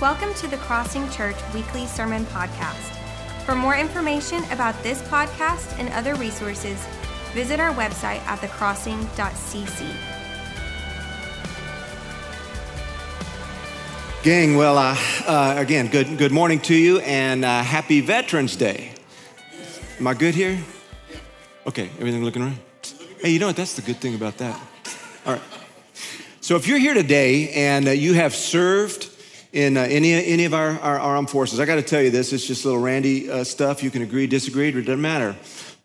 Welcome to the Crossing Church Weekly Sermon Podcast. For more information about this podcast and other resources, visit our website at thecrossing.cc. Gang, well, uh, uh, again, good, good morning to you and uh, happy Veterans Day. Am I good here? Okay, everything looking right? Hey, you know what? That's the good thing about that. All right. So if you're here today and uh, you have served in uh, any, any of our, our, armed forces. I got to tell you this, it's just little Randy uh, stuff. You can agree, disagree, it doesn't matter.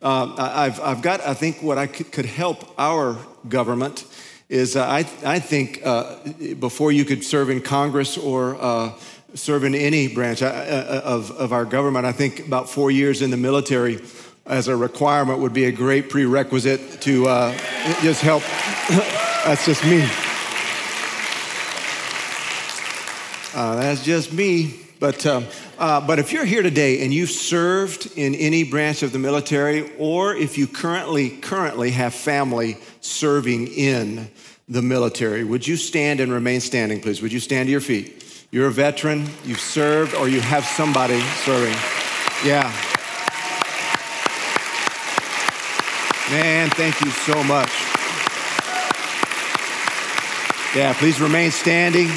Uh, I've, I've got, I think, what I could, could help our government is uh, I, I think uh, before you could serve in Congress or uh, serve in any branch of, of our government, I think about four years in the military as a requirement would be a great prerequisite to just help. That's just me. Uh, that's just me. But, uh, uh, but if you're here today and you've served in any branch of the military, or if you currently, currently have family serving in the military, would you stand and remain standing, please? Would you stand to your feet? You're a veteran, you've served, or you have somebody serving. Yeah. Man, thank you so much. Yeah, please remain standing.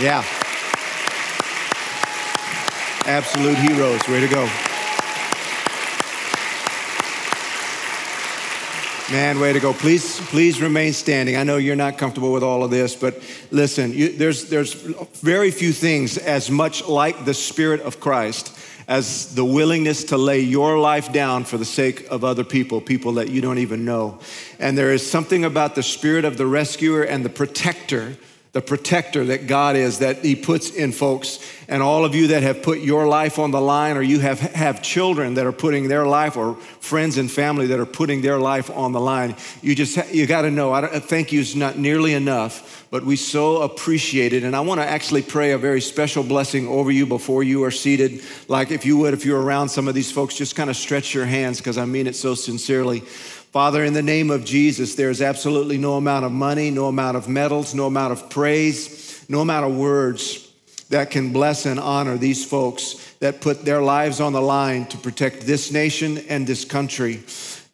Yeah. Absolute heroes. Way to go. Man, way to go. Please, please remain standing. I know you're not comfortable with all of this, but listen, you, there's, there's very few things as much like the Spirit of Christ as the willingness to lay your life down for the sake of other people, people that you don't even know. And there is something about the Spirit of the rescuer and the protector the protector that God is, that He puts in folks. And all of you that have put your life on the line, or you have, have children that are putting their life, or friends and family that are putting their life on the line, you just, you got to know, I thank you is not nearly enough, but we so appreciate it. And I want to actually pray a very special blessing over you before you are seated. Like if you would, if you're around some of these folks, just kind of stretch your hands because I mean it so sincerely. Father, in the name of Jesus, there's absolutely no amount of money, no amount of medals, no amount of praise, no amount of words that can bless and honor these folks that put their lives on the line to protect this nation and this country.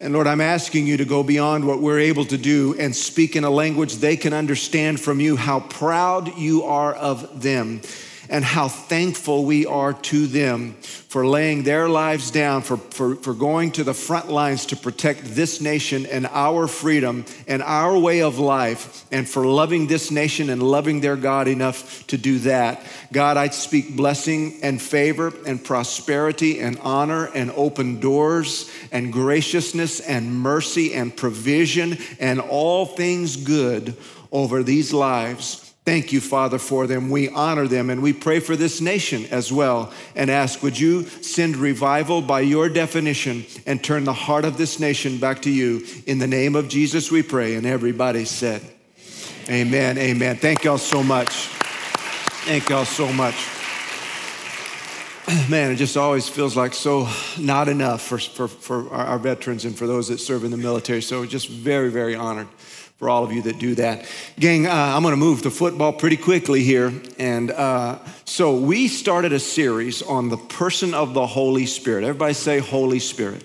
And Lord, I'm asking you to go beyond what we're able to do and speak in a language they can understand from you how proud you are of them and how thankful we are to them for laying their lives down, for, for, for going to the front lines to protect this nation and our freedom and our way of life, and for loving this nation and loving their God enough to do that. God, I speak blessing and favor and prosperity and honor and open doors and graciousness and mercy and provision and all things good over these lives Thank you, Father, for them. We honor them and we pray for this nation as well and ask, would you send revival by your definition and turn the heart of this nation back to you? In the name of Jesus, we pray. And everybody said, Amen, amen. Thank y'all so much. Thank y'all so much. Man, it just always feels like so not enough for, for, for our veterans and for those that serve in the military. So just very, very honored for all of you that do that. Gang, uh, I'm going to move to football pretty quickly here. And uh, so we started a series on the person of the Holy Spirit. Everybody say Holy Spirit.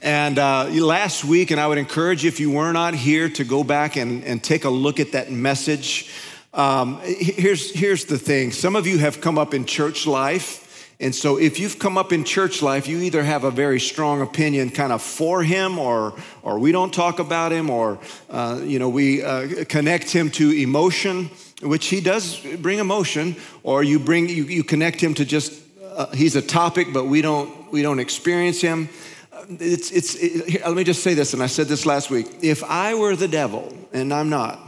And uh, last week, and I would encourage you if you were not here to go back and, and take a look at that message. Um, here's, here's the thing some of you have come up in church life and so, if you've come up in church life, you either have a very strong opinion kind of for him, or, or we don't talk about him, or, uh, you know, we uh, connect him to emotion, which he does bring emotion, or you bring, you, you connect him to just, uh, he's a topic, but we don't, we don't experience him. It's, it's, it, let me just say this, and I said this last week. If I were the devil, and I'm not,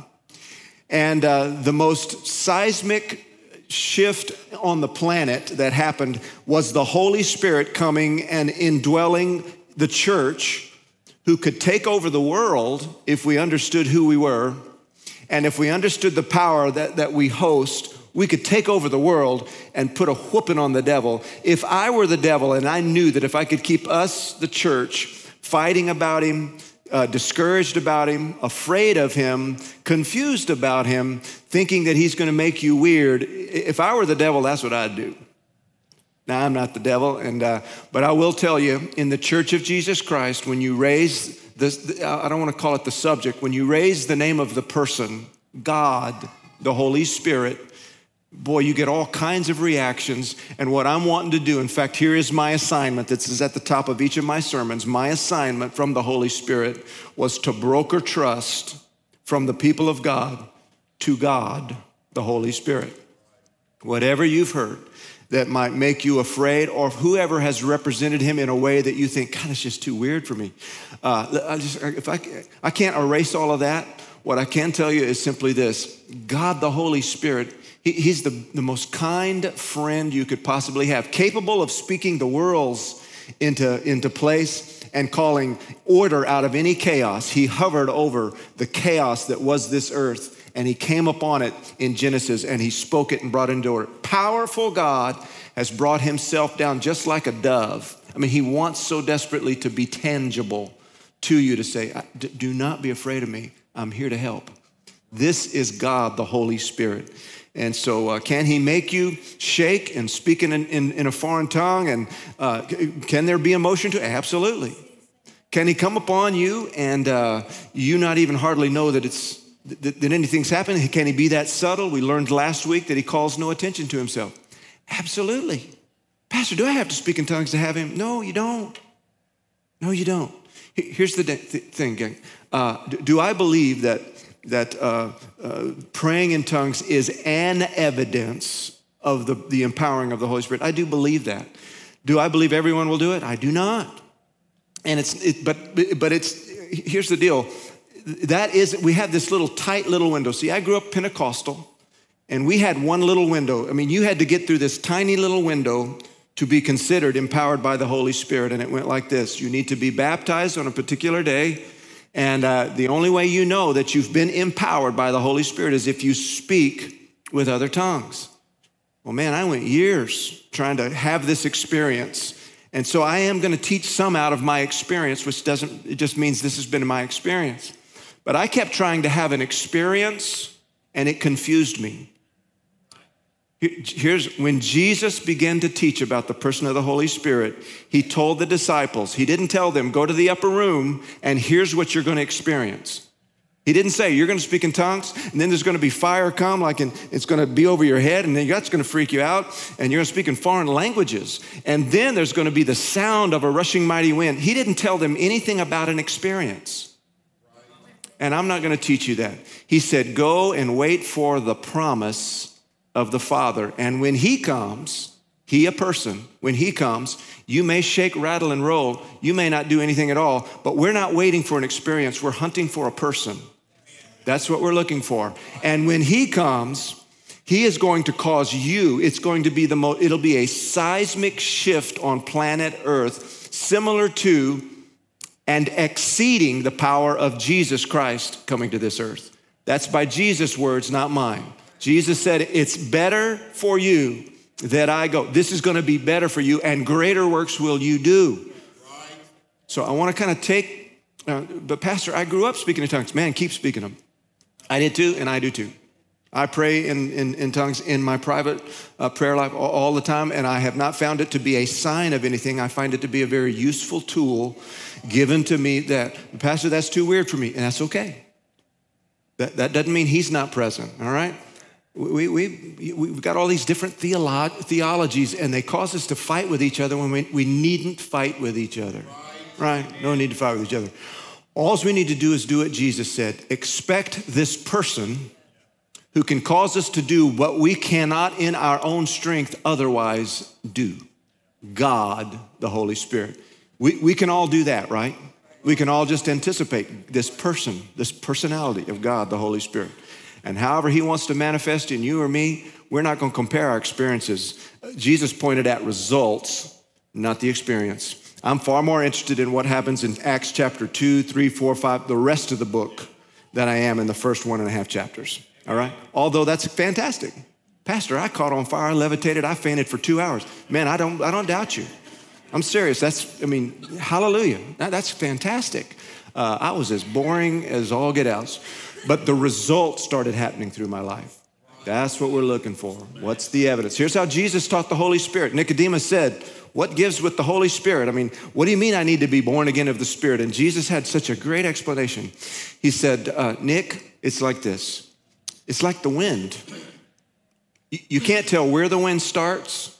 and uh, the most seismic shift on the planet that happened was the Holy Spirit coming and indwelling the church who could take over the world if we understood who we were. And if we understood the power that, that we host, we could take over the world and put a whooping on the devil. If I were the devil and I knew that if I could keep us, the church, fighting about him, uh, discouraged about him, afraid of him, confused about him, thinking that he's going to make you weird. If I were the devil, that's what I'd do. Now, I'm not the devil, and, uh, but I will tell you in the church of Jesus Christ, when you raise this, I don't want to call it the subject, when you raise the name of the person, God, the Holy Spirit, boy, you get all kinds of reactions. And what I'm wanting to do, in fact, here is my assignment. This is at the top of each of my sermons. My assignment from the Holy Spirit was to broker trust from the people of God to God, the Holy Spirit. Whatever you've heard that might make you afraid, or whoever has represented him in a way that you think, God, it's just too weird for me. Uh, I just, if I, I can't erase all of that. What I can tell you is simply this God, the Holy Spirit, he, He's the, the most kind friend you could possibly have, capable of speaking the worlds into, into place and calling order out of any chaos. He hovered over the chaos that was this earth and he came upon it in Genesis and he spoke it and brought it into order. Powerful God has brought himself down just like a dove. I mean, he wants so desperately to be tangible to you to say, Do not be afraid of me. I'm here to help. This is God, the Holy Spirit. And so, uh, can he make you shake and speak in, in, in a foreign tongue? And uh, can there be emotion to it? Absolutely. Can he come upon you and uh, you not even hardly know that it's that, that anything's happened? Can he be that subtle? We learned last week that he calls no attention to himself. Absolutely. Pastor, do I have to speak in tongues to have him? No, you don't. No, you don't. Here's the thing, gang. Uh, do I believe that that uh, uh, praying in tongues is an evidence of the, the empowering of the Holy Spirit. I do believe that. Do I believe everyone will do it? I do not. And it's, it, but, but it's, here's the deal. That is, we have this little tight little window. See, I grew up Pentecostal, and we had one little window. I mean, you had to get through this tiny little window to be considered empowered by the Holy Spirit. And it went like this You need to be baptized on a particular day and uh, the only way you know that you've been empowered by the Holy Spirit is if you speak with other tongues. Well, man, I went years trying to have this experience. And so I am going to teach some out of my experience, which doesn't, it just means this has been my experience. But I kept trying to have an experience and it confused me. Here's when Jesus began to teach about the person of the Holy Spirit, he told the disciples, he didn't tell them, go to the upper room and here's what you're going to experience. He didn't say, you're going to speak in tongues and then there's going to be fire come, like in, it's going to be over your head and then that's going to freak you out and you're going to speak in foreign languages. And then there's going to be the sound of a rushing mighty wind. He didn't tell them anything about an experience. And I'm not going to teach you that. He said, go and wait for the promise of the Father. And when He comes, He, a person, when He comes, you may shake, rattle, and roll. You may not do anything at all, but we're not waiting for an experience. We're hunting for a person. That's what we're looking for. And when He comes, he is going to cause you, it's going to be the most, it'll be a seismic shift on planet Earth, similar to and exceeding the power of Jesus Christ coming to this earth. That's by Jesus' words, not mine. Jesus said, It's better for you that I go. This is going to be better for you, and greater works will you do. So I want to kind of take, uh, but Pastor, I grew up speaking in tongues. Man, keep speaking them. I did too, and I do too. I pray in, in, in tongues in my private uh, prayer life all, all, the time, and I have not found it to be a sign of anything. I find it to be a very useful tool given to me that, Pastor, that's too weird for me, and that's okay. That, that doesn't mean he's not present, all right? We, we, we've got all these different theolo- theologies, and they cause us to fight with each other when we, we needn't fight with each other. Right? No need to fight with each other. All we need to do is do what Jesus said expect this person who can cause us to do what we cannot in our own strength otherwise do God, the Holy Spirit. We, we can all do that, right? We can all just anticipate this person, this personality of God, the Holy Spirit. And however he wants to manifest in you or me, we're not going to compare our experiences. Jesus pointed at results, not the experience. I'm far more interested in what happens in Acts chapter 2, 3, 4, 5, the rest of the book, than I am in the first one and a half chapters. All right? Although that's fantastic. Pastor, I caught on fire, I levitated, I fainted for two hours. Man, I don't, I don't doubt you. I'm serious. That's, I mean, hallelujah. That, that's fantastic. Uh, I was as boring as all get outs, but the results started happening through my life. That's what we're looking for. What's the evidence? Here's how Jesus taught the Holy Spirit. Nicodemus said, What gives with the Holy Spirit? I mean, what do you mean I need to be born again of the Spirit? And Jesus had such a great explanation. He said, uh, Nick, it's like this it's like the wind. You can't tell where the wind starts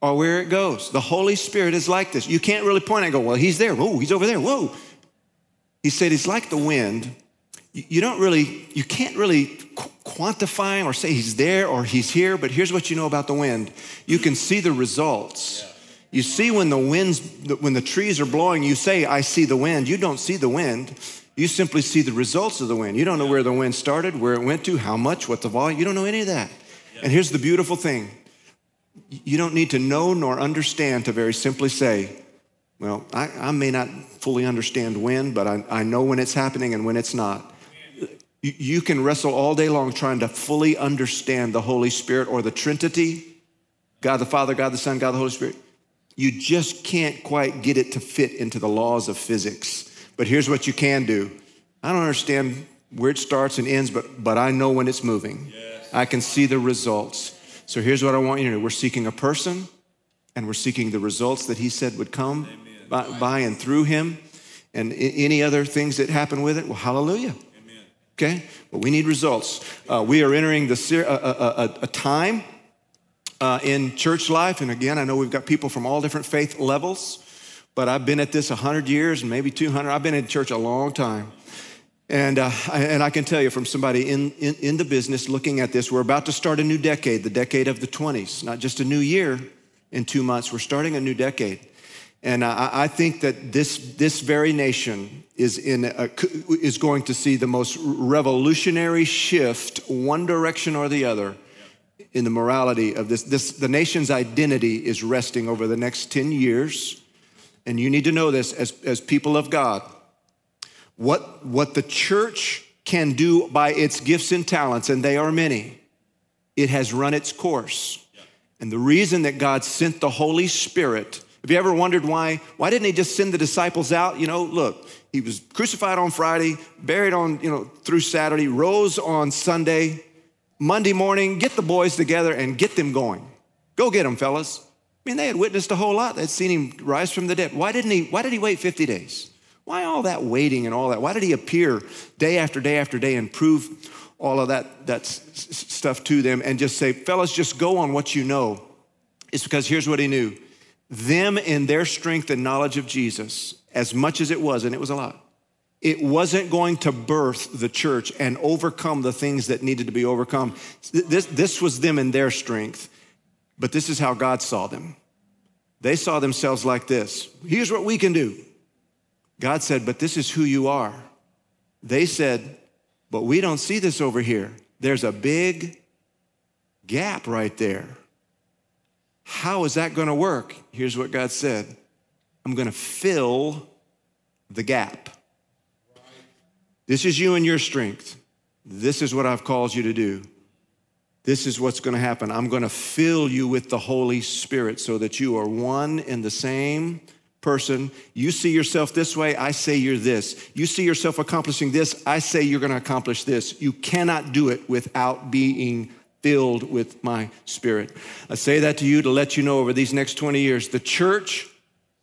or where it goes. The Holy Spirit is like this. You can't really point and go, well, he's there. Whoa, he's over there. Whoa. He said, he's like the wind. You don't really, you can't really quantify or say he's there or he's here, but here's what you know about the wind. You can see the results. You see when the winds, when the trees are blowing, you say, I see the wind. You don't see the wind. You simply see the results of the wind. You don't know where the wind started, where it went to, how much, what the volume. You don't know any of that. And here's the beautiful thing you don't need to know nor understand to very simply say, well, I, I may not fully understand when, but I, I, know when it's happening and when it's not. You, can wrestle all day long trying to fully understand the Holy Spirit or the Trinity God the Father, God the Son, God the Holy Spirit. You just can't quite get it to fit into the laws of physics. But here's what you can do I don't understand where it starts and ends, but, but I know when it's moving. Yes. I can see the results. So here's what I want you to know we're seeking a person, and we're seeking the results that he said would come by, by, and through him, and any other things that happen with it. Well, hallelujah. Okay? But we need results. Uh, we are entering the, uh, a, a, a time uh, in church life, and again, I know we've got people from all different faith levels, but I've been at this 100 years and maybe 200. I've been in church a long time. And, uh, and I can tell you from somebody in, in, in, the business looking at this, we're about to start a new decade, the decade of the 20s, not just a new year in two months, we're starting a new decade. And I, I think that this, this very nation is, in a, is going to see the most revolutionary shift, one direction or the other, in the morality of this. this. The nation's identity is resting over the next 10 years. And you need to know this as, as people of God what, what the church can do by its gifts and talents, and they are many, it has run its course. And the reason that God sent the Holy Spirit, have you ever wondered why? Why didn't He just send the disciples out? You know, look, He was crucified on Friday, buried on, you know, through Saturday, rose on Sunday, Monday morning, get the boys together and get them going. Go get them, fellas. I mean, they had witnessed a whole lot. They'd seen him rise from the dead. Why didn't he, why did he wait 50 days? Why all that waiting and all that? Why did he appear day after day after day and prove all of that, that stuff to them and just say, fellas, just go on what you know? It's because here's what he knew them in their strength and knowledge of Jesus, as much as it was, and it was a lot, it wasn't going to birth the church and overcome the things that needed to be overcome. This, this was them in their strength, but this is how God saw them. They saw themselves like this here's what we can do. God said, But this is who you are. They said, But we don't see this over here. There's a big gap right there. How is that going to work? Here's what God said I'm going to fill the gap. This is you and your strength. This is what I've called you to do. This is what's going to happen. I'm going to fill you with the Holy Spirit so that you are one in the same person. You see yourself this way, I say you're this. You see yourself accomplishing this, I say you're going to accomplish this. You cannot do it without being filled with my spirit. I say that to you to let you know over these next 20 years, the church,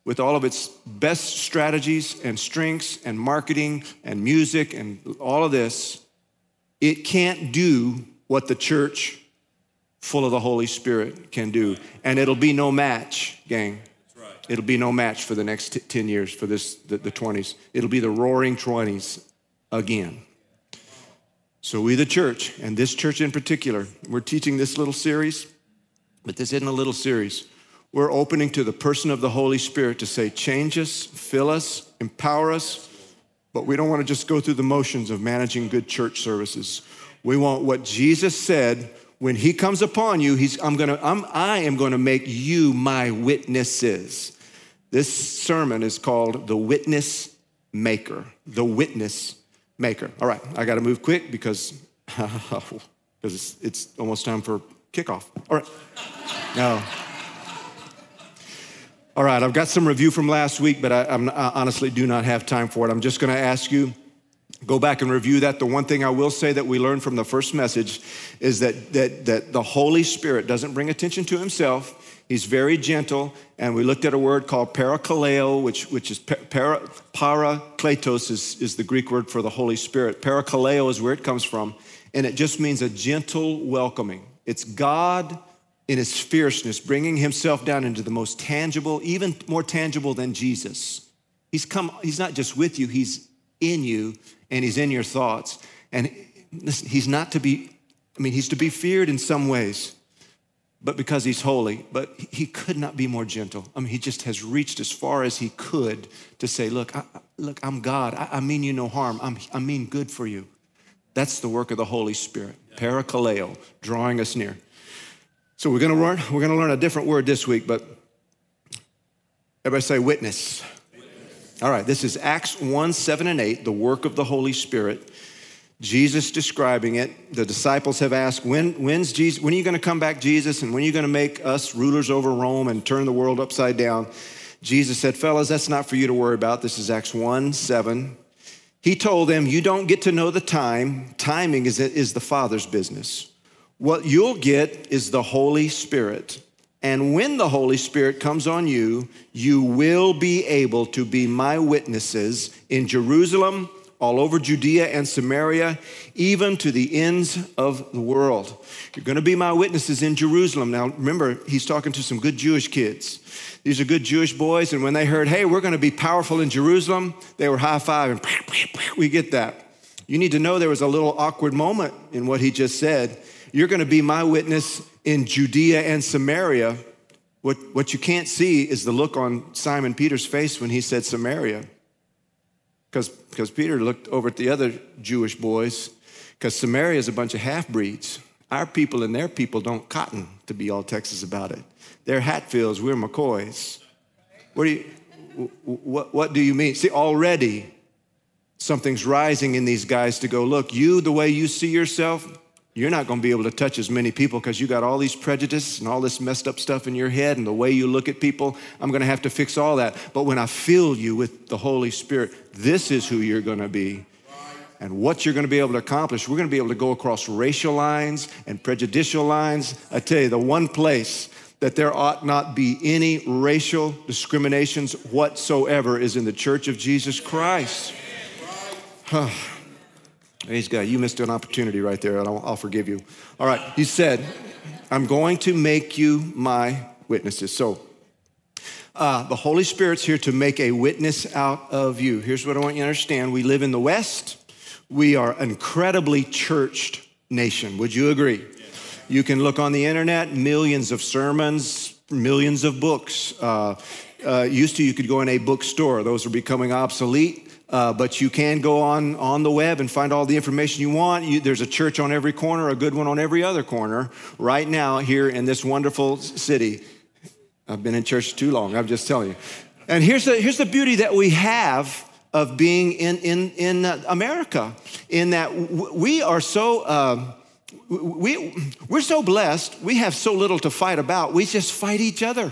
with all of its best strategies and strengths and marketing and music and all of this, it can't do what the church full of the Holy Spirit can do. And it'll be no match, gang. It'll be no match for the next t- 10 years for this, the, the 20s. It'll be the roaring 20s again. So, we, the church, and this church in particular, we're teaching this little series, but this isn't a little series. We're opening to the person of the Holy Spirit to say, change us, fill us, empower us, but we don't want to just go through the motions of managing good church services. We want what Jesus said when he comes upon you, he's, I'm gonna, I'm, I am going to make you my witnesses. This sermon is called The Witness Maker. The Witness Maker. All right, I got to move quick because because it's, it's almost time for kickoff. All right. No. All right, I've got some review from last week, but I, I honestly do not have time for it. I'm just going to ask you go back and review that. The one thing I will say that we learned from the first message is that, that, that the Holy Spirit doesn't bring attention to himself. He's very gentle. And we looked at a word called parakaleo, which, which is para, parakletos is, is the Greek word for the Holy Spirit. Parakaleo is where it comes from. And it just means a gentle welcoming. It's God in his fierceness, bringing himself down into the most tangible, even more tangible than Jesus. He's come, he's not just with you, he's in you and he's in your thoughts. And he's not to be, I mean, he's to be feared in some ways, but because he's holy, but he could not be more gentle. I mean, he just has reached as far as he could to say, look, I, look, I'm God. I, I mean you no harm. I'm, I mean good for you. That's the work of the Holy Spirit. Parakaleo, drawing us near. So we're going to learn we're to learn a different word this week, but everybody say witness. witness. All right, this is Acts 1, 7 and 8, the work of the Holy Spirit. Jesus describing it. The disciples have asked, when, when's Jesus, when are you going to come back, Jesus? And when are you going to make us rulers over Rome and turn the world upside down? Jesus said, Fellas, that's not for you to worry about. This is Acts 1 7. He told them, You don't get to know the time. Timing is, is the Father's business. What you'll get is the Holy Spirit. And when the Holy Spirit comes on you, you will be able to be my witnesses in Jerusalem, all over Judea and Samaria, even to the ends of the world. You're going to be my witnesses in Jerusalem. Now, remember, he's talking to some good Jewish kids. These are good Jewish boys, and when they heard, hey, we're going to be powerful in Jerusalem, they were high fiving. We get that. You need to know there was a little awkward moment in what he just said. You're going to be my witness in Judea and Samaria. What, what you can't see is the look on Simon Peter's face when he said Samaria. Because Peter looked over at the other Jewish boys, because Samaria is a bunch of half breeds. Our people and their people don't cotton, to be all Texas about it. They're Hatfields, we're McCoys. What do you, what, what do you mean? See, already something's rising in these guys to go, look, you, the way you see yourself, you're not going to be able to touch as many people because you got all these prejudices and all this messed up stuff in your head and the way you look at people. I'm going to have to fix all that. But when I fill you with the Holy Spirit, this is who you're going to be. And what you're going to be able to accomplish, we're going to be able to go across racial lines and prejudicial lines. I tell you, the one place that there ought not be any racial discriminations whatsoever is in the church of Jesus Christ. Praise got, You missed an opportunity right there, and I'll, I'll forgive you. All right. He said, I'm going to make you my witnesses. So, uh, the Holy Spirit's here to make a witness out of you. Here's what I want you to understand we live in the West, we are incredibly churched nation. Would you agree? You can look on the internet, millions of sermons, millions of books. Uh, uh, used to, you could go in a bookstore, those are becoming obsolete. Uh, but you can go on, on the web and find all the information you want. You, there's a church on every corner, a good one on every other corner, right now here in this wonderful city. I've been in church too long, I'm just telling you. And here's the, here's the beauty that we have of being in, in, in uh, America, in that we are so. Uh, we, we're so blessed, we have so little to fight about, we just fight each other.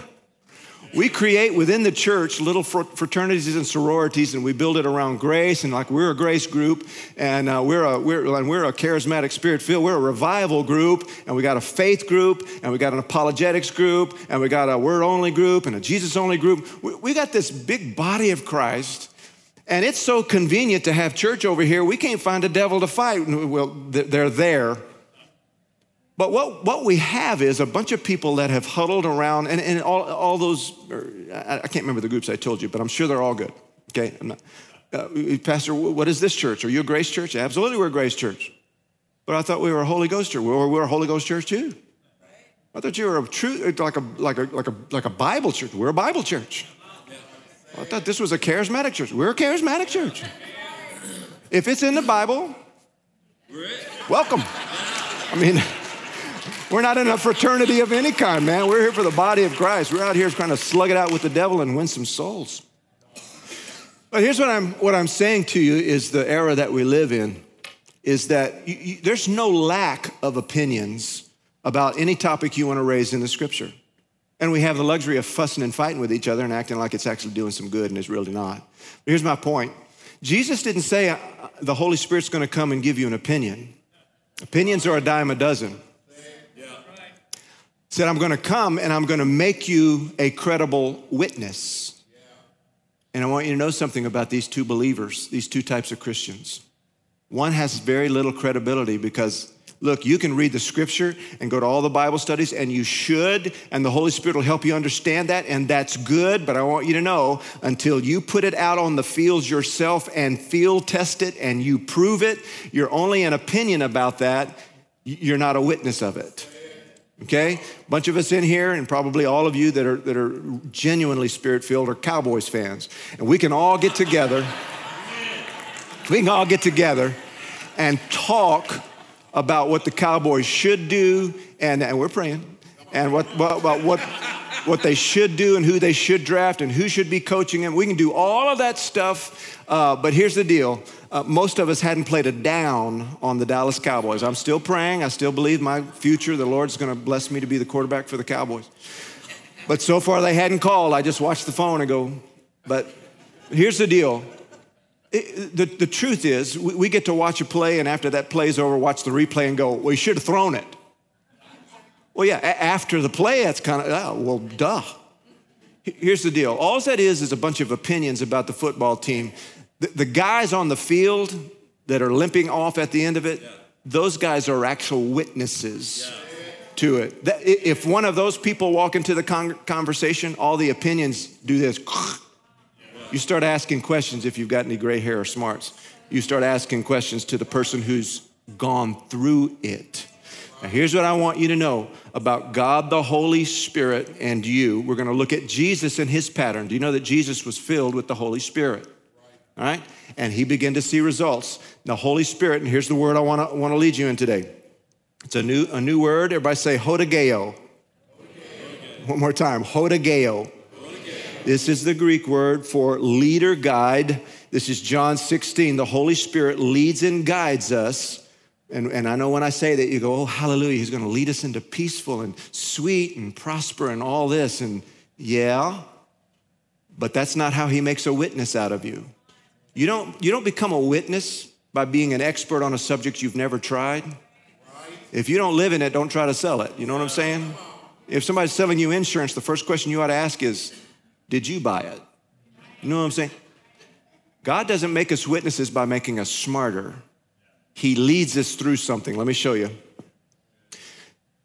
We create within the church little fraternities and sororities, and we build it around grace. And like we're a grace group, and uh, we're a we're and we're a charismatic spirit filled. We're a revival group, and we got a faith group, and we got an apologetics group, and we got a word only group, and a Jesus only group. We, we got this big body of Christ. And it's so convenient to have church over here. We can't find a devil to fight. Well, they're there but what, what we have is a bunch of people that have huddled around, and, and all, all those, I, I can't remember the groups I told you, but I'm sure they're all good. Okay? Not, uh, Pastor, what is this church? Are you a grace church? Absolutely, we're a grace church. But I thought we were a Holy Ghost church. Well, we're a Holy Ghost church too. I thought you were a true, like a, like a, like a, like a Bible church. We're a Bible church. I thought this was a charismatic church. We're a charismatic church. If it's in the Bible, welcome. I mean, we're not in a fraternity of any kind, man. We're here for the body of Christ. We're out here trying to slug it out with the devil and win some souls. But here's what I'm, what I'm saying to you is the era that we live in is that you, you, there's no lack of opinions about any topic you want to raise in the scripture. And we have the luxury of fussing and fighting with each other and acting like it's actually doing some good and it's really not. But here's my point Jesus didn't say uh, the Holy Spirit's going to come and give you an opinion. Opinions are a dime a dozen. Said, I'm going to come and I'm going to make you a credible witness. And I want you to know something about these two believers, these two types of Christians. One has very little credibility because Look, you can read the scripture and go to all the Bible studies, and you should, and the Holy Spirit will help you understand that, and that's good. But I want you to know until you put it out on the fields yourself and field test it and you prove it, you're only an opinion about that, you're not a witness of it. Okay? A bunch of us in here, and probably all of you that are, that are genuinely spirit filled, are Cowboys fans. And we can all get together. We can all get together and talk about what the Cowboys should do, and, and we're praying, and what, what, what they should do and who they should draft and who should be coaching them. We can do all of that stuff, uh, but here's the deal. Uh, most of us hadn't played a down on the Dallas Cowboys. I'm still praying. I still believe my future, the Lord's going to bless me to be the quarterback for the Cowboys. But so far they hadn't called. I just watched the phone and go, but here's the deal it, the, the truth is, we, we get to watch a play, and after that play's over, watch the replay and go, you should have thrown it. Well, yeah, after the play, that's kind of, oh, well, duh. Here's the deal all that is is a bunch of opinions about the football team. The, the guys on the field that are limping off at the end of it, yeah. those guys are actual witnesses. Yeah. To it. If one of those people walk into the conversation, all the opinions do this you start asking questions if you've got any gray hair or smarts. You start asking questions to the person who's gone through it. Now, here's what I want you to know about God the Holy Spirit and you. We're going to look at Jesus and his pattern. Do you know that Jesus was filled with the Holy Spirit? All right? And he began to see results. The Holy Spirit, and here's the word I want to, want to lead you in today. It's a new, a new word. Everybody say hodageo. One more time, hodageo. This is the Greek word for leader guide. This is John 16. The Holy Spirit leads and guides us. And, and I know when I say that, you go, oh, hallelujah, he's going to lead us into peaceful and sweet and prosper and all this. And yeah, but that's not how he makes a witness out of you. You don't, you don't become a witness by being an expert on a subject you've never tried. If you don't live in it, don't try to sell it. You know what I'm saying? If somebody's selling you insurance, the first question you ought to ask is, did you buy it? You know what I'm saying? God doesn't make us witnesses by making us smarter. He leads us through something. Let me show you.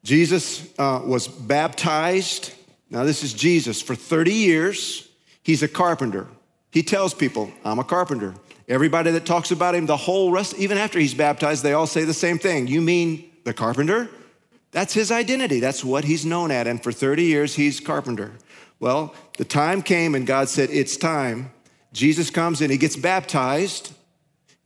Jesus uh, was baptized. Now, this is Jesus. For 30 years, he's a carpenter. He tells people, I'm a carpenter. Everybody that talks about him, the whole rest, even after he's baptized, they all say the same thing. You mean the carpenter? That's his identity. That's what he's known at. And for 30 years, he's carpenter. Well, the time came and God said, It's time. Jesus comes and he gets baptized,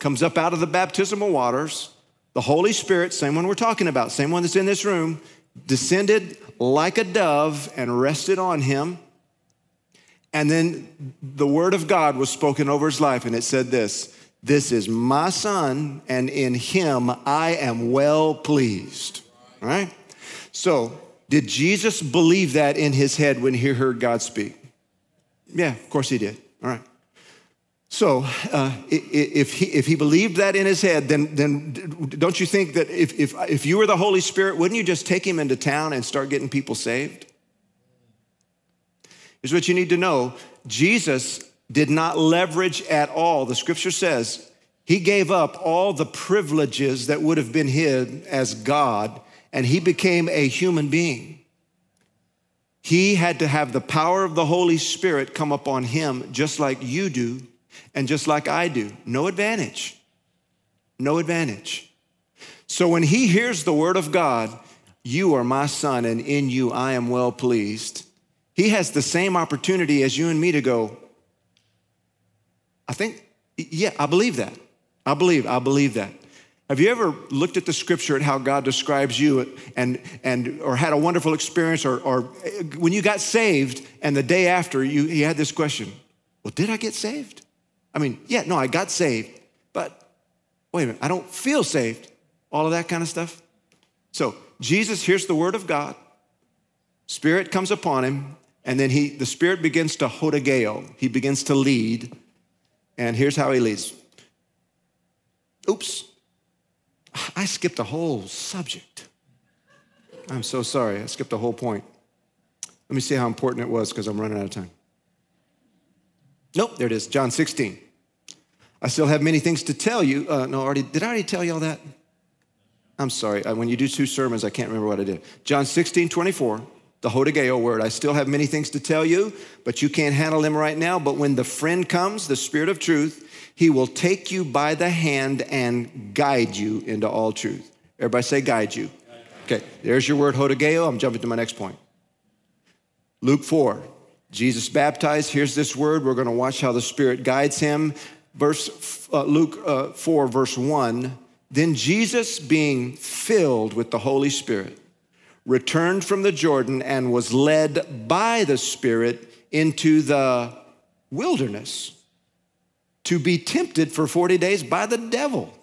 comes up out of the baptismal waters. The Holy Spirit, same one we're talking about, same one that's in this room, descended like a dove and rested on him. And then the word of God was spoken over his life, and it said this This is my son, and in him I am well pleased. All right? So did Jesus believe that in his head when he heard God speak? Yeah, of course he did. All right. So, uh, if, he, if he believed that in his head, then, then don't you think that if, if, if you were the Holy Spirit, wouldn't you just take him into town and start getting people saved? Here's what you need to know Jesus did not leverage at all. The scripture says he gave up all the privileges that would have been his as God and he became a human being. He had to have the power of the Holy Spirit come upon him just like you do and just like I do. No advantage. No advantage. So when he hears the word of God, you are my son, and in you I am well pleased. He has the same opportunity as you and me to go, I think, yeah, I believe that. I believe, I believe that. Have you ever looked at the scripture at how God describes you and, and or had a wonderful experience or, or when you got saved and the day after you, you had this question, well, did I get saved? I mean, yeah, no, I got saved, but wait a minute, I don't feel saved. All of that kind of stuff. So Jesus hears the word of God. Spirit comes upon him, and then he, the Spirit begins to hodageo. He begins to lead. And here's how he leads. Oops, I skipped a whole subject. I'm so sorry. I skipped a whole point. Let me see how important it was because I'm running out of time. Nope, there it is. John 16. I still have many things to tell you. Uh, no, already did I already tell you all that? I'm sorry. When you do two sermons, I can't remember what I did. John 16, 24, the Hodageo word. I still have many things to tell you, but you can't handle them right now. But when the friend comes, the Spirit of truth, he will take you by the hand and guide you into all truth. Everybody say, guide you. Okay, there's your word, Hodageo. I'm jumping to my next point. Luke 4, Jesus baptized. Here's this word. We're going to watch how the Spirit guides him. Verse uh, Luke uh, 4, verse 1. Then Jesus, being filled with the Holy Spirit, returned from the Jordan and was led by the Spirit into the wilderness to be tempted for 40 days by the devil.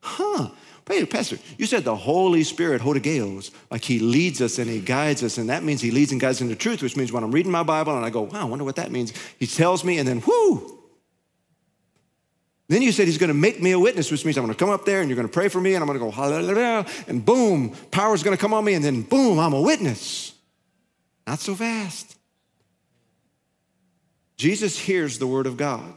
Huh. Pastor, you said the Holy Spirit, Hodageos, like he leads us and he guides us, and that means he leads and guides into truth, which means when I'm reading my Bible and I go, wow, I wonder what that means, he tells me, and then whoo. Then you said he's going to make me a witness, which means I'm going to come up there and you're going to pray for me, and I'm going to go, hallelujah, and boom, power's going to come on me, and then boom, I'm a witness. Not so fast. Jesus hears the word of God.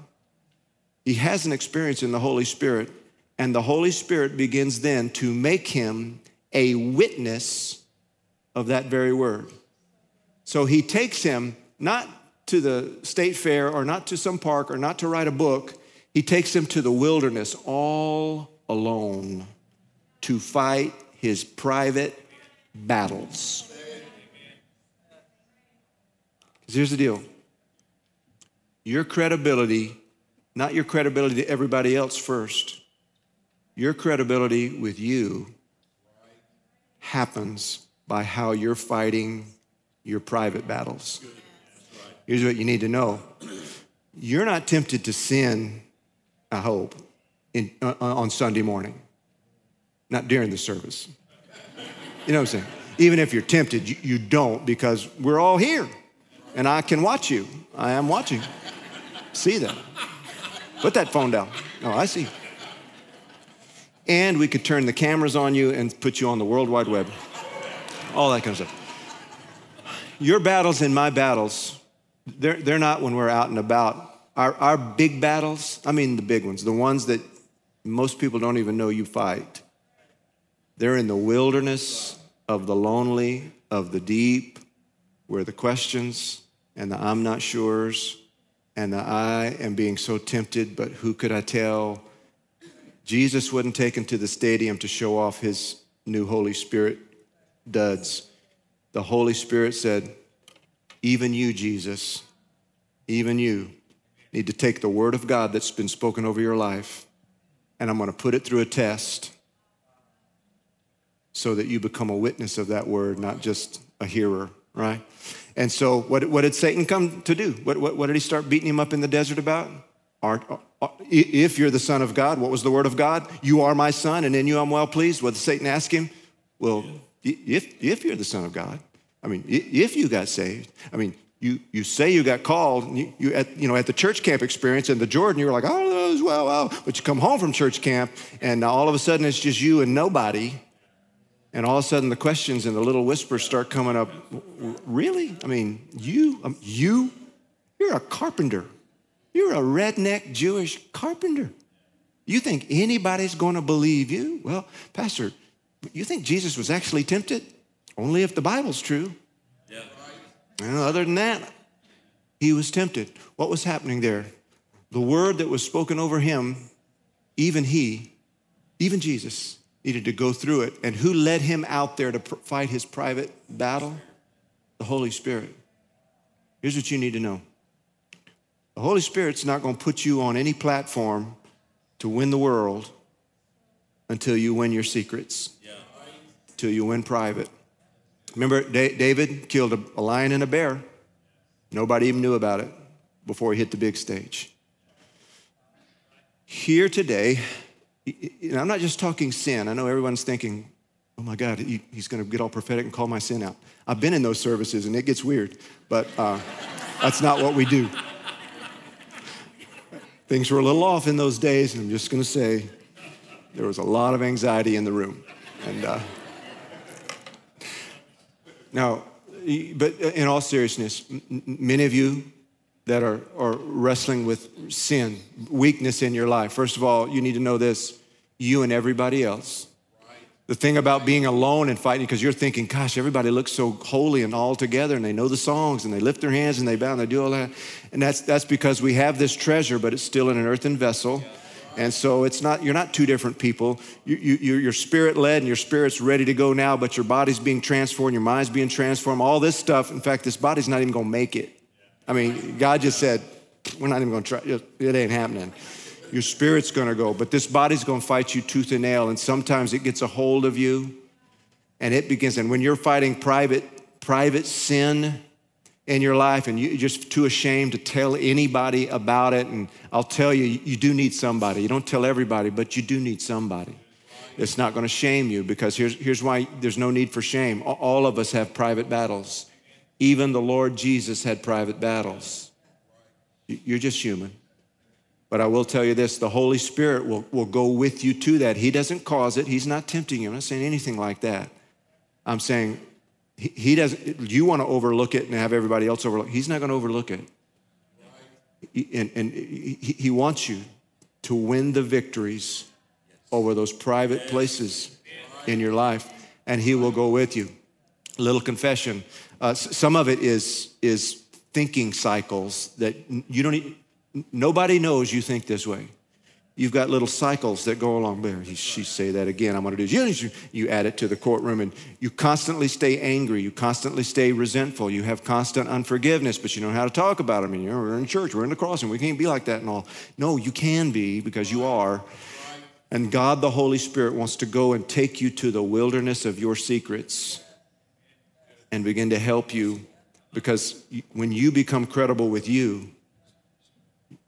He has an experience in the Holy Spirit and the Holy Spirit begins then to make him a witness of that very word. So he takes him not to the state fair or not to some park or not to write a book, he takes him to the wilderness all alone to fight his private battles. Because here's the deal your credibility, not your credibility to everybody else first, your credibility with you happens by how you're fighting your private battles. Here's what you need to know you're not tempted to sin, I hope, in, uh, on Sunday morning, not during the service. You know what I'm saying? Even if you're tempted, you, you don't because we're all here and I can watch you. I am watching. See that. Put that phone down. No, I see and we could turn the cameras on you and put you on the World Wide Web. All that kind of stuff. Your battles and my battles, they're, they're not when we're out and about. Our, our big battles, I mean the big ones, the ones that most people don't even know you fight, they're in the wilderness of the lonely, of the deep, where the questions and the I'm not sure's and the I am being so tempted, but who could I tell? Jesus wasn't taken to the stadium to show off his new Holy Spirit duds. The Holy Spirit said, Even you, Jesus, even you need to take the word of God that's been spoken over your life, and I'm going to put it through a test so that you become a witness of that word, not just a hearer, right? And so, what, what did Satan come to do? What, what, what did he start beating him up in the desert about? Art, if you're the Son of God, what was the word of God? You are my Son, and in you I'm well pleased. What did Satan ask him? Well, if, if you're the Son of God, I mean, if you got saved, I mean, you, you say you got called, you, you, at, you know, at the church camp experience in the Jordan, you were like, oh, well, well, but you come home from church camp, and all of a sudden it's just you and nobody. And all of a sudden the questions and the little whispers start coming up. Really? I mean, you, um, you, you're a carpenter. You're a redneck Jewish carpenter. You think anybody's going to believe you? Well, Pastor, you think Jesus was actually tempted? Only if the Bible's true. Yeah. Well, other than that, he was tempted. What was happening there? The word that was spoken over him, even he, even Jesus, needed to go through it. And who led him out there to fight his private battle? The Holy Spirit. Here's what you need to know the Holy Spirit's not going to put you on any platform to win the world until you win your secrets, until you win private. Remember, David killed a lion and a bear. Nobody even knew about it before he hit the big stage. Here today, and I'm not just talking sin. I know everyone's thinking, oh my God, he, he's going to get all prophetic and call my sin out. I've been in those services and it gets weird, but uh, that's not what we do. Things were a little off in those days, and I'm just going to say there was a lot of anxiety in the room. And uh, now, but in all seriousness, many of you that are, are wrestling with sin, weakness in your life, first of all, you need to know this you and everybody else. The thing about being alone and fighting, because you're thinking, gosh, everybody looks so holy and all together, and they know the songs, and they lift their hands, and they bow, and they do all that. And that's, that's because we have this treasure, but it's still in an earthen vessel. And so it's not, you're not two different people. You, you, you're spirit led and your spirit's ready to go now, but your body's being transformed, your mind's being transformed, all this stuff. In fact, this body's not even gonna make it. I mean, God just said, we're not even gonna try, it ain't happening. Your spirit's gonna go, but this body's gonna fight you tooth and nail, and sometimes it gets a hold of you and it begins. And when you're fighting private, private sin in your life and you're just too ashamed to tell anybody about it, and I'll tell you, you do need somebody. You don't tell everybody, but you do need somebody. It's not gonna shame you because here's, here's why there's no need for shame. All of us have private battles. Even the Lord Jesus had private battles. You're just human. But I will tell you this the Holy Spirit will, will go with you to that. He doesn't cause it, He's not tempting you. I'm not saying anything like that. I'm saying He, he doesn't, you want to overlook it and have everybody else overlook He's not going to overlook it. And, and he, he wants you to win the victories over those private places in your life, and He will go with you. Little confession uh, some of it is, is thinking cycles that you don't, nobody knows you think this way. You've got little cycles that go along there. She say that again. I'm going to do you. You add it to the courtroom, and you constantly stay angry. You constantly stay resentful. You have constant unforgiveness, but you know how to talk about it. I mean, you know, we're in church, we're in the crossing. We can't be like that and all. No, you can be because you are. And God, the Holy Spirit, wants to go and take you to the wilderness of your secrets and begin to help you because when you become credible with you,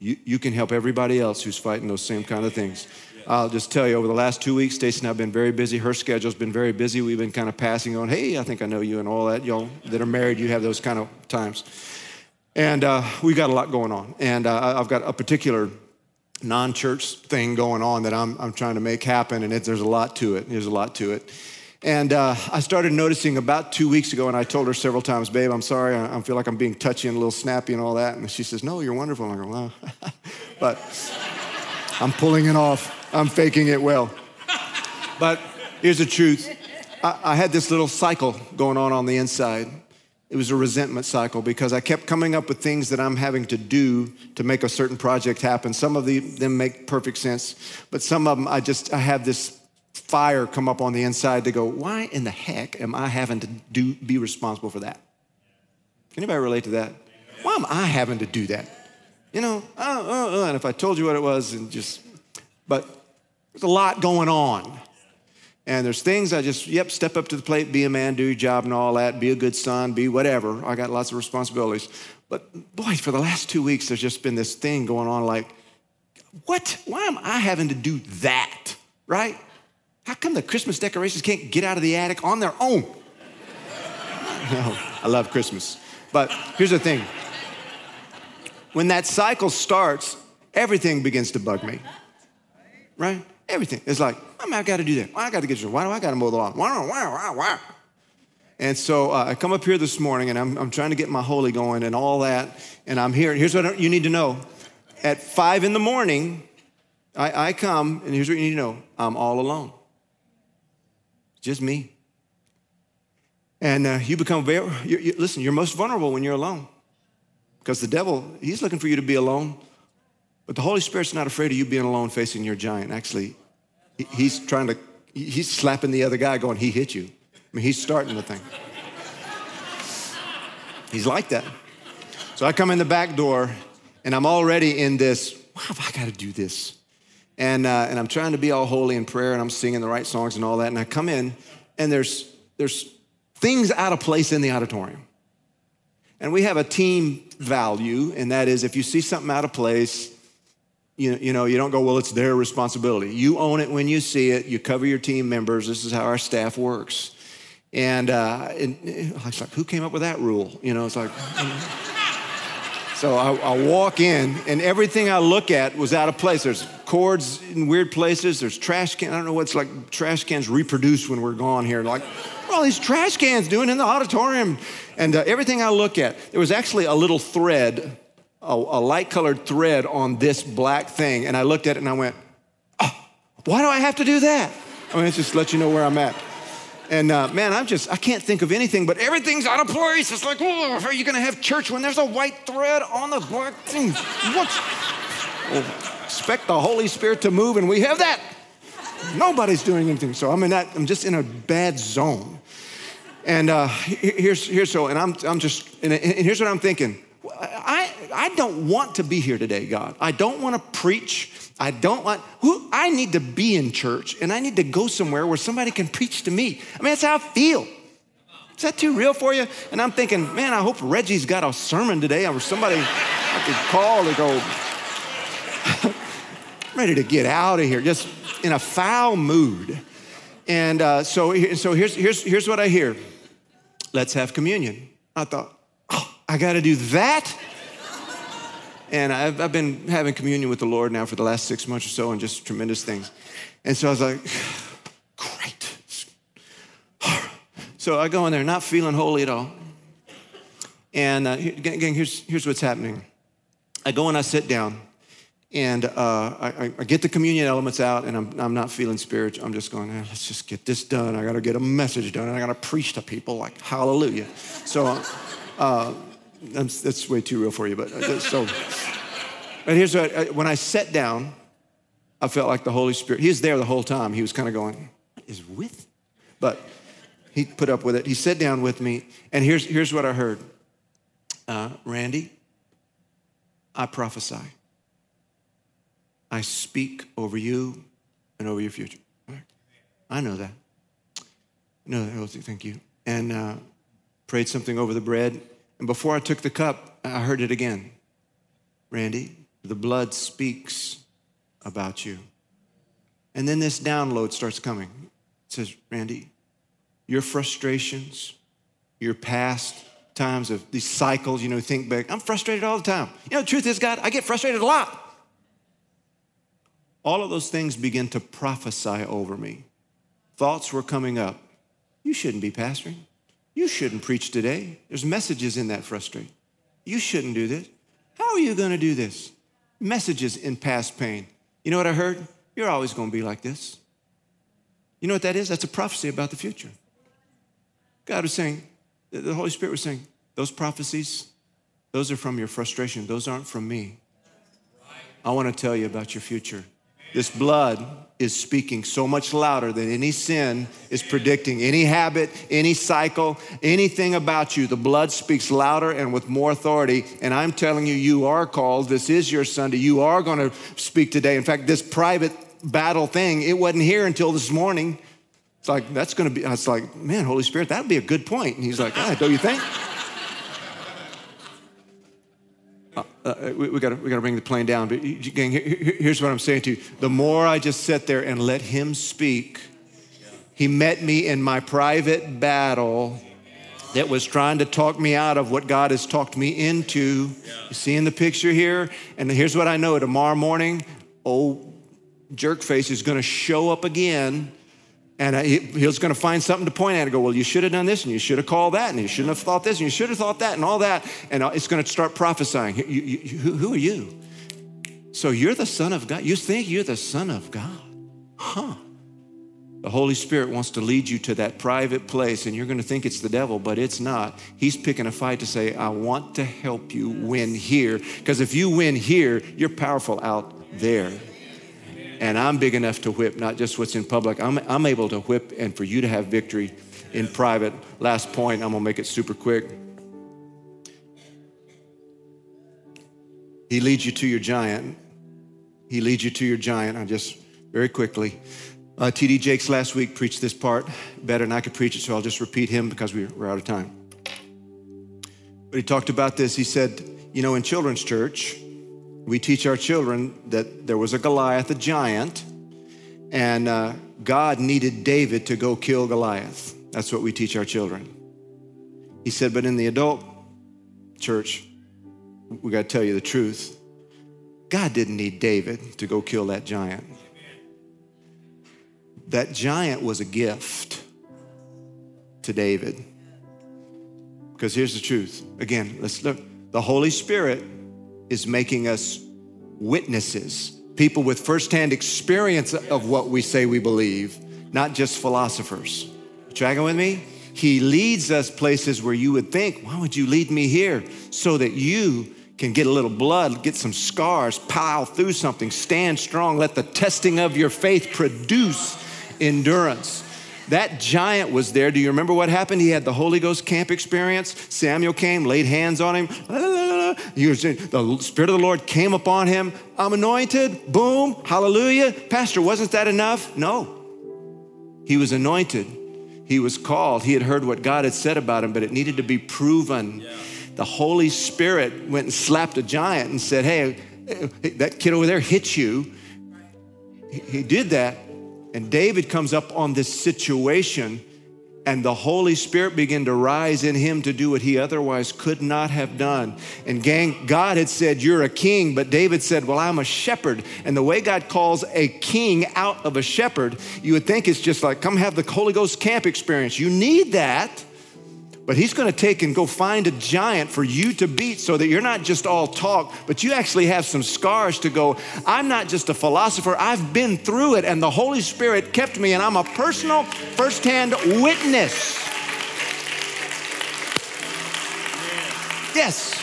you, you can help everybody else who's fighting those same kind of things. I'll just tell you, over the last two weeks, Stacy and I have been very busy. Her schedule's been very busy. We've been kind of passing on, hey, I think I know you and all that. Y'all that are married, you have those kind of times. And uh, we've got a lot going on. And uh, I've got a particular non church thing going on that I'm, I'm trying to make happen. And it, there's a lot to it. There's a lot to it. And uh, I started noticing about two weeks ago, and I told her several times, Babe, I'm sorry, I, I, feel like I'm being touchy and a little snappy and all that. And she says, No, you're wonderful. And I go, Well, but I'm pulling it off, I'm faking it well. But here's the truth I, I had this little cycle going on on the inside. It was a resentment cycle because I kept coming up with things that I'm having to do to make a certain project happen. Some of the, them make perfect sense, but some of them I just I have this fire come up on the inside to go, why in the heck am I having to do, be responsible for that? Can anybody relate to that? Why am I having to do that? You know, uh, uh, uh, and if I told you what it was, and just, but there's a lot going on. And there's things I just, yep, step up to the plate, be a man, do your job and all that, be a good son, be whatever. I got lots of responsibilities. But boy, for the last two weeks, there's just been this thing going on like, what? Why am I having to do that? Right? How come the Christmas decorations can't get out of the attic on their own? no, I love Christmas. But here's the thing when that cycle starts, everything begins to bug me. Right? Everything. It's like, I've got to do that. Why I got to get you? Why do I got to mow the lawn? Why, why, why, why? And so uh, I come up here this morning and I'm, I'm trying to get my holy going and all that. And I'm here. And here's what you need to know. At five in the morning, I, I come, and here's what you need to know I'm all alone just me. And uh, you become very, you, you, listen, you're most vulnerable when you're alone because the devil, he's looking for you to be alone. But the Holy Spirit's not afraid of you being alone facing your giant. Actually, he, he's trying to, he's slapping the other guy going, he hit you. I mean, he's starting the thing. he's like that. So I come in the back door and I'm already in this, wow, I got to do this and, uh, and I'm trying to be all holy in prayer and I'm singing the right songs and all that. And I come in and there's, there's things out of place in the auditorium. And we have a team value, and that is if you see something out of place, you, you know, you don't go, well, it's their responsibility. You own it when you see it. You cover your team members. This is how our staff works. And, uh, and I was like, who came up with that rule? You know, it's like. so I, I, walk in, and everything I look at was out of place. There's cords in weird places. There's trash cans. I don't know what's like trash cans reproduce when we're gone here. Like, what are all these trash cans doing in the auditorium? And uh, everything I look at, there was actually a little thread, a, a light colored thread on this black thing. And I looked at it and I went, oh, why do I have to do that? I mean, it's just let you know where I'm at. And uh, man, I'm just, I can't think of anything, but everything's out of place. It's like, oh, are you going to have church when there's a white thread on the black thing? What? Oh, expect the Holy Spirit to move, and we have that. Nobody's doing anything. So I'm in that, I'm just in a bad zone. And uh, here's, here's so, and I'm, I'm just, and, here's what I'm thinking. I, I don't want to be here today, God. I don't want to preach. I don't want, who, I need to be in church and I need to go somewhere where somebody can preach to me. I mean, that's how I feel. Is that too real for you? And I'm thinking, man, I hope Reggie's got a sermon today or somebody I could call to go, ready to get out of here, just in a foul mood. And uh, so, so here's, here's, here's what I hear let's have communion. I thought, oh, I got to do that? And I've, I've been having communion with the Lord now for the last six months or so and just tremendous things. And so I was like, great. So I go in there, not feeling holy at all. And uh, again, here's, here's what's happening. I go and I sit down, and uh, I, I, get the communion elements out, and I'm, I'm not feeling spiritual. I'm just going, eh, let's just get this done. I got to get a message done, and I got to preach to people like hallelujah. So uh, that's way too real for you, but uh, so. But here's what, uh, when I sat down, I felt like the Holy Spirit, he was there the whole time. He was kind of going, is with? But he put up with it. He sat down with me, and here's, here's what I heard uh, Randy, I prophesy. I speak over you and over your future. I know that. No, thank you. And uh, prayed something over the bread. And before I took the cup, I heard it again. Randy, the blood speaks about you. And then this download starts coming. It says, Randy, your frustrations, your past times of these cycles, you know, think back. I'm frustrated all the time. You know, the truth is, God, I get frustrated a lot. All of those things begin to prophesy over me. Thoughts were coming up. You shouldn't be pastoring. You shouldn't preach today. There's messages in that frustrate. You shouldn't do this. How are you going to do this? Messages in past pain. You know what I heard? You're always going to be like this. You know what that is? That's a prophecy about the future. God was saying, the Holy Spirit was saying, those prophecies, those are from your frustration. Those aren't from me. I want to tell you about your future. This blood is speaking so much louder than any sin is predicting, any habit, any cycle, anything about you. The blood speaks louder and with more authority. And I'm telling you, you are called. This is your Sunday. You are going to speak today. In fact, this private battle thing, it wasn't here until this morning. It's like, that's going to be, I was like, man, Holy Spirit, that would be a good point. And he's like, ah, don't you think? Uh, we, we got we to bring the plane down. But gang, here's what I'm saying to you. The more I just sit there and let him speak, he met me in my private battle that was trying to talk me out of what God has talked me into. You see in the picture here? And here's what I know tomorrow morning, old jerk face is to show up again and he, he was going to find something to point at and go, well, you should have done this and you should have called that and you shouldn't have thought this and you should have thought that and all that. And uh, it's going to start prophesying. You, you, who, who are you? So you're the Son of God. You think you're the Son of God? Huh. The Holy Spirit wants to lead you to that private place, and you're going to think it's the devil, but it's not. He's picking a fight to say, I want to help you win here. Because if you win here, you're powerful out there and I'm big enough to whip, not just what's in public. I'm, I'm able to whip and for you to have victory in private. Last point, I'm gonna make it super quick. He leads you to your giant. He leads you to your giant. I just very quickly. Uh, T.D. Jakes last week preached this part better than I could preach it, so I'll just repeat him because we're, we're out of time. But he talked about this. He said, You know, in children's church, We teach our children that there was a Goliath, a giant, and uh, God needed David to go kill Goliath. That's what we teach our children. He said, but in the adult church, we got to tell you the truth. God didn't need David to go kill that giant. That giant was a gift to David. Because here's the truth. Again, let's look. The Holy Spirit is making us witnesses, people with firsthand experience of what we say we believe, not just philosophers. Tracking with me? He leads us places where you would think, why would you lead me here? So that you can get a little blood, get some scars, pile through something, stand strong, let the testing of your faith produce endurance. That giant was there. Do you remember what happened? He had the Holy Ghost camp experience. Samuel came, laid hands on him. The Spirit of the Lord came upon him. I'm anointed. Boom. Hallelujah. Pastor, wasn't that enough? No. He was anointed. He was called. He had heard what God had said about him, but it needed to be proven. Yeah. The Holy Spirit went and slapped a giant and said, Hey, that kid over there hit you. He did that and David comes up on this situation, and the Holy Spirit began to rise in him to do what he otherwise could not have done. And, gang, God had said, You're a king, but David said, Well, I'm a shepherd. And the way God calls a king out of a shepherd, you would think it's just like, Come have the Holy Ghost camp experience. You need that. But he's going to take and go find a giant for you to beat so that you're not just all talk, but you actually have some scars to go. I'm not just a philosopher, I've been through it, and the Holy Spirit kept me, and I'm a personal, firsthand witness. Yes.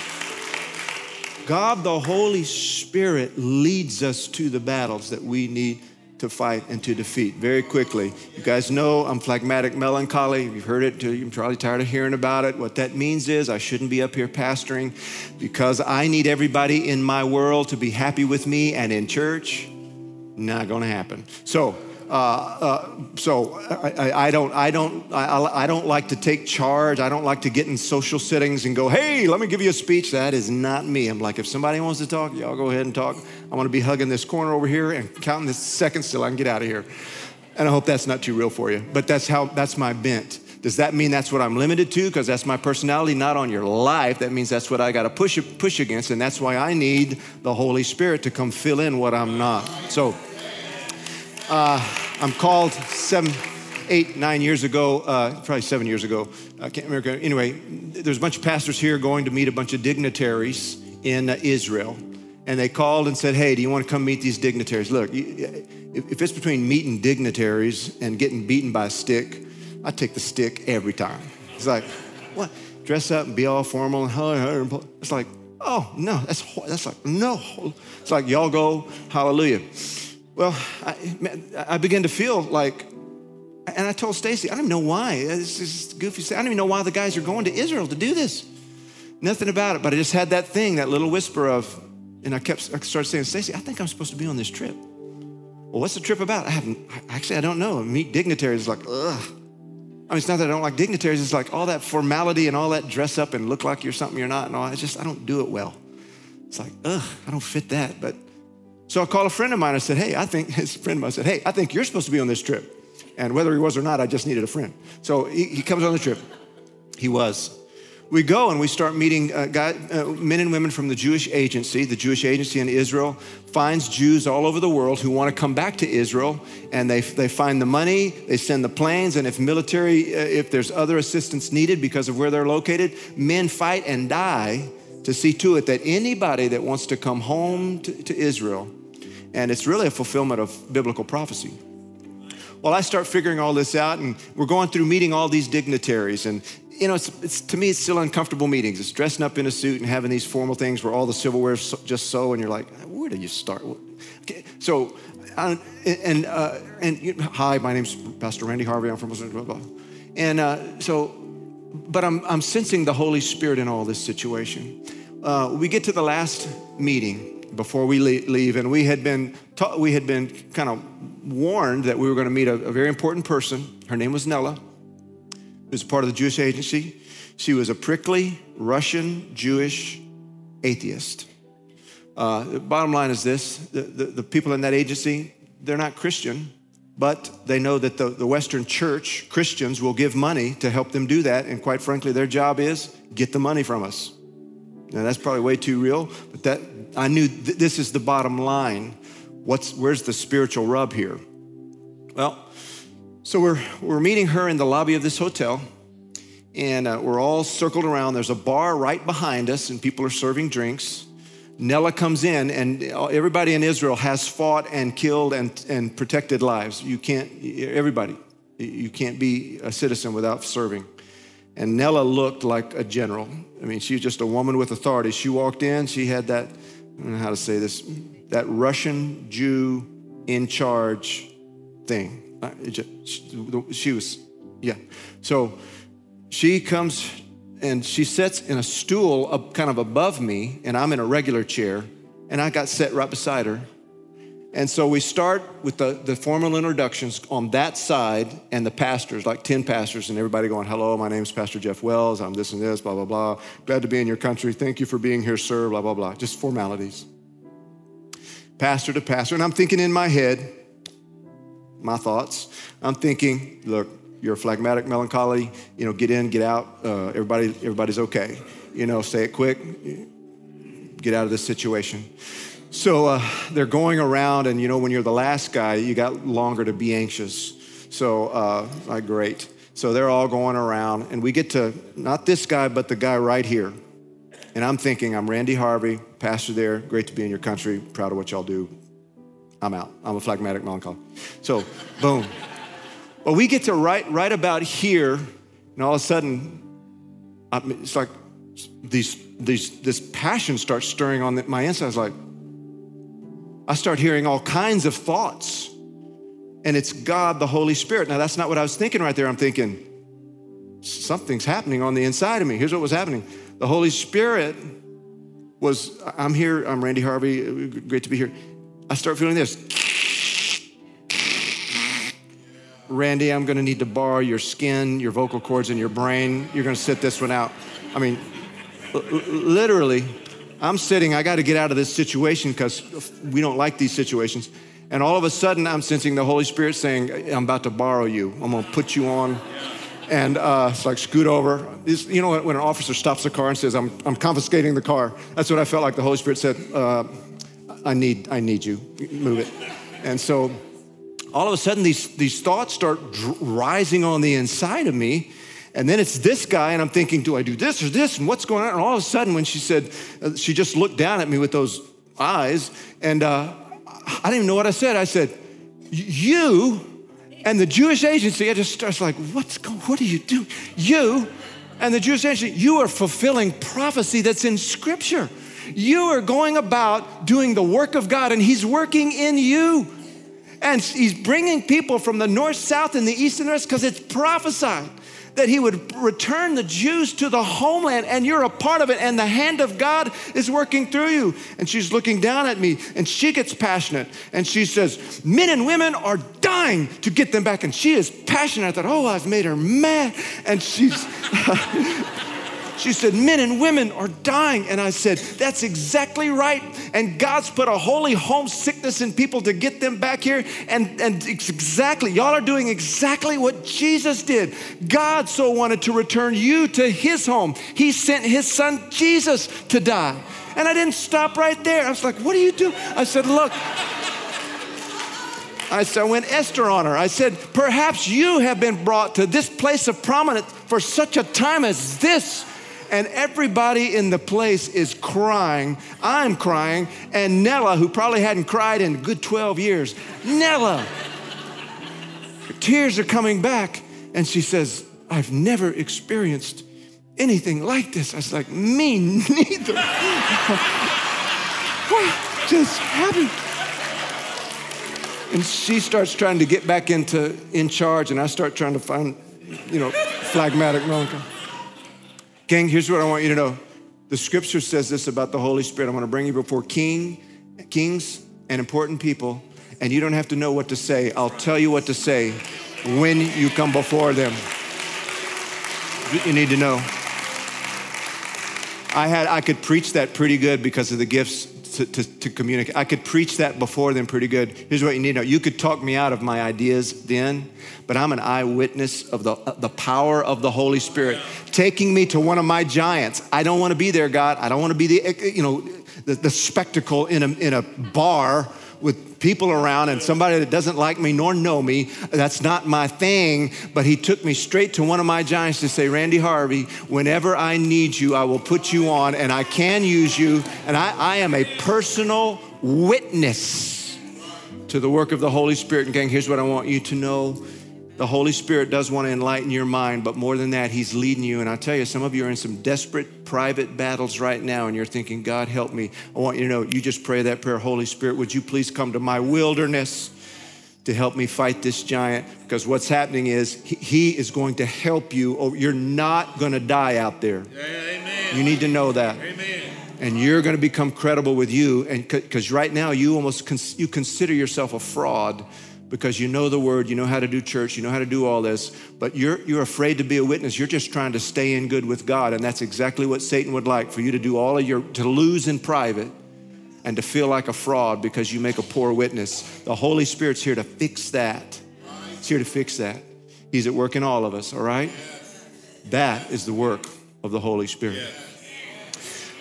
God, the Holy Spirit, leads us to the battles that we need to fight and to defeat very quickly. You guys know I'm phlegmatic melancholy. You've heard it, you're probably tired of hearing about it. What that means is I shouldn't be up here pastoring because I need everybody in my world to be happy with me and in church. Not gonna happen. So, uh, uh, so I, I, I, don't, I don't, I, I don't like to take charge. I don't like to get in social settings and go, "Hey, let me give you a speech." That is not me. I'm like, if somebody wants to talk, y'all go ahead and talk. I want to be hugging this corner over here and counting the seconds till I can get out of here. And I hope that's not too real for you, but that's how that's my bent. Does that mean that's what I'm limited to? Because that's my personality, not on your life. That means that's what I got to push push against, and that's why I need the Holy Spirit to come fill in what I'm not. So. Uh, I'm called seven, eight, nine years ago, uh, probably seven years ago. I can't remember. Anyway, there's a bunch of pastors here going to meet a bunch of dignitaries in uh, Israel. And they called and said, Hey, do you want to come meet these dignitaries? Look, if it's between meeting dignitaries and getting beaten by a stick, I take the stick every time. It's like, what? Dress up and be all formal and it's like, oh no, that's that's like no. It's like y'all go, hallelujah. Well, I, I began to feel like, and I told Stacy, I don't even know why. It's just goofy. I don't even know why the guys are going to Israel to do this. Nothing about it, but I just had that thing, that little whisper of, and I kept, I started saying, Stacy, I think I'm supposed to be on this trip. Well, what's the trip about? I haven't, actually, I don't know. Meet dignitaries, like, ugh. I mean, it's not that I don't like dignitaries. It's like all that formality and all that dress up and look like you're something you're not and all. I just, I don't do it well. It's like, ugh, I don't fit that. But so I called a friend of mine. I said, hey, I think, his friend of mine said, hey, I think you're supposed to be on this trip. And whether he was or not, I just needed a friend. So he, he comes on the trip. He was. We go and we start meeting uh, guy, uh, men and women from the Jewish agency. The Jewish agency in Israel finds Jews all over the world who want to come back to Israel, and they, they find the money, they send the planes, and if military, uh, if there's other assistance needed because of where they're located, men fight and die to see to it that anybody that wants to come home to, to Israel and it's really a fulfillment of biblical prophecy. Well, I start figuring all this out, and we're going through meeting all these dignitaries. And, you know, it's, it's, to me, it's still uncomfortable meetings. It's dressing up in a suit and having these formal things where all the silverware is just so, and you're like, where do you start? Okay, so, uh, and, uh, and you hi, my name's Pastor Randy Harvey. I'm from blah, blah. And uh, so, but I'm, I'm sensing the Holy Spirit in all this situation. Uh, we get to the last meeting, before we leave, and we had been we had been kind of warned that we were going to meet a, a, very important person. Her name was Nella, who was part of the Jewish agency. She was a prickly Russian Jewish atheist. Uh, the bottom line is this the, the, the people in that agency, they're not Christian, but they know that the, the Western church, Christians, will give money to help them do that. And quite frankly, their job is get the money from us. Now, that's probably way too real, but that I knew th- this is the bottom line. What's, where's the spiritual rub here? Well, so we're, we're meeting her in the lobby of this hotel, and uh, we're all circled around. There's a bar right behind us, and people are serving drinks. Nella comes in, and everybody in Israel has fought and killed and, and protected lives. You can't, everybody, you can't be a citizen without serving. And Nella looked like a general. I mean, she was just a woman with authority. She walked in, she had that, I don't know how to say this, that Russian Jew in charge thing. Uh, she was, yeah. So she comes and she sits in a stool up kind of above me, and I'm in a regular chair, and I got set right beside her. And so we start with the, the formal introductions on that side and the pastors, like 10 pastors, and everybody going, Hello, my name is Pastor Jeff Wells. I'm this and this, blah, blah, blah. Glad to be in your country. Thank you for being here, sir, blah, blah, blah. Just formalities. Pastor to pastor. And I'm thinking in my head, my thoughts, I'm thinking, look, you're phlegmatic melancholy, you know, get in, get out, uh, everybody, everybody's okay. You know, say it quick, get out of this situation. So uh, they're going around, and you know, when you're the last guy, you got longer to be anxious. So, uh, like, great. So they're all going around, and we get to not this guy, but the guy right here. And I'm thinking, I'm Randy Harvey, pastor there. Great to be in your country. Proud of what y'all do. I'm out. I'm a phlegmatic melancholy. So, boom. Well, we get to right, right about here, and all of a sudden, it's like these, these, this passion starts stirring on my insides. Like, I start hearing all kinds of thoughts, and it's God, the Holy Spirit. Now, that's not what I was thinking right there. I'm thinking, something's happening on the inside of me. Here's what was happening the Holy Spirit was, I'm here, I'm Randy Harvey, great to be here. I start feeling this Randy, I'm to need to borrow your skin, your vocal cords, and your brain. You're to sit this one out. I mean, literally, I'm sitting, I got to get out of this situation because we don't like these situations. And all of a sudden, I'm sensing the Holy Spirit saying, I'm about to borrow you. I'm going to put you on. And uh, it's like, scoot over. It's, you know, when an officer stops a car and says, I'm, I'm confiscating the car, that's what I felt like the Holy Spirit said, uh, I, need, I need you. Move it. And so, all of a sudden these, these thoughts start rising on the inside of me. And then it's this guy, and I'm thinking, do I do this or this? And what's going on? And all of a sudden, when she said, uh, she just looked down at me with those eyes, and uh, I didn't even know what I said. I said, You and the Jewish agency, I just started like, What's going What are you doing? You and the Jewish agency, you are fulfilling prophecy that's in Scripture. You are going about doing the work of God, and He's working in you. And he's bringing people from the north, south, and the east and west because it's prophesied that he would return the Jews to the homeland, and you're a part of it, and the hand of God is working through you. And she's looking down at me, and she gets passionate, and she says, Men and women are dying to get them back. And she is passionate. I thought, Oh, I've made her mad. And she's. She said, Men and women are dying. And I said, That's exactly right. And God's put a holy homesickness in people to get them back here. And, and it's exactly, y'all are doing exactly what Jesus did. God so wanted to return you to his home. He sent his son Jesus to die. And I didn't stop right there. I was like, What do you do? I said, Look, I said, I went Esther on her. I said, perhaps you have been brought to this place of prominence for such a time as this and everybody in the place is crying. I'm crying, and Nella, who probably hadn't cried in a good 12 years, Nella, tears are coming back, and she says, I've never experienced anything like this. I was like, me neither. what just happened? And she starts trying to get back into in charge, and I start trying to find, you know, phlegmatic melancholy. Gang, here's what I want you to know. The scripture says this about the Holy Spirit. I'm going to bring you before king, kings and important people, and you don't have to know what to say. I'll tell you what to say when you come before them. You need to know. I had I could preach that pretty good because of the gifts to, to, to, communicate. I could preach that before then pretty good. Here's what you need to know you could talk me out of my ideas then, but I'm an eyewitness of the, uh, the power of the Holy Spirit taking me to one of my giants. I don't want to be there, God. I don't want to be the, eh, eh, you know, the, the spectacle in a, in a bar with people around and somebody that doesn't like me nor know me. That's not my thing. But he took me straight to one of my giants to say, Randy Harvey, whenever I need you, I will put you on and I can use you. And I, I am a personal witness to the work of the Holy Spirit. And gang, here's what I want you to know the Holy Spirit does want to enlighten your mind, but more than that, He's leading you. And I tell you, some of you are in some desperate private battles right now, and you're thinking, God, help me. I want you to know, you just pray that prayer, Holy Spirit, would you please come to my wilderness to help me fight this giant? Because what's happening is He is going to help you. Oh, you're not going to die out there. Amen. You need to know that. Amen. And you're going to become credible with you. And because right now, you almost cons- you consider yourself a fraud because you know the word, you know how to do church, you know how to do all this, but you're, you're afraid to be a witness. You're just trying to stay in good with God. And that's exactly what Satan would like for you to do all of your, to lose in private and to feel like a fraud because you make a poor witness. The Holy Spirit's here to fix that. He's here to fix that. He's at work in all of us, all right? That is the work of the Holy Spirit.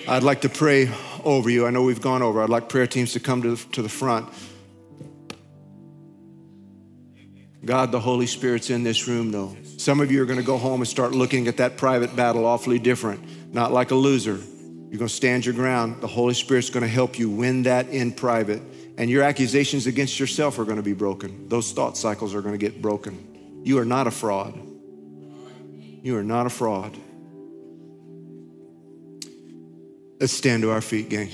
I'd like to pray over you. I know we've gone over. I'd like prayer teams to come to the, to the front. God, the Holy Spirit's in this room, though. Some of you are going to go home and start looking at that private battle awfully different, not like a loser. You're going to stand your ground. The Holy Spirit's going to help you win that in private. And your accusations against yourself are going to be broken. Those thought cycles are going to get broken. You are not a fraud. You are not a fraud. Let's stand to our feet, gang.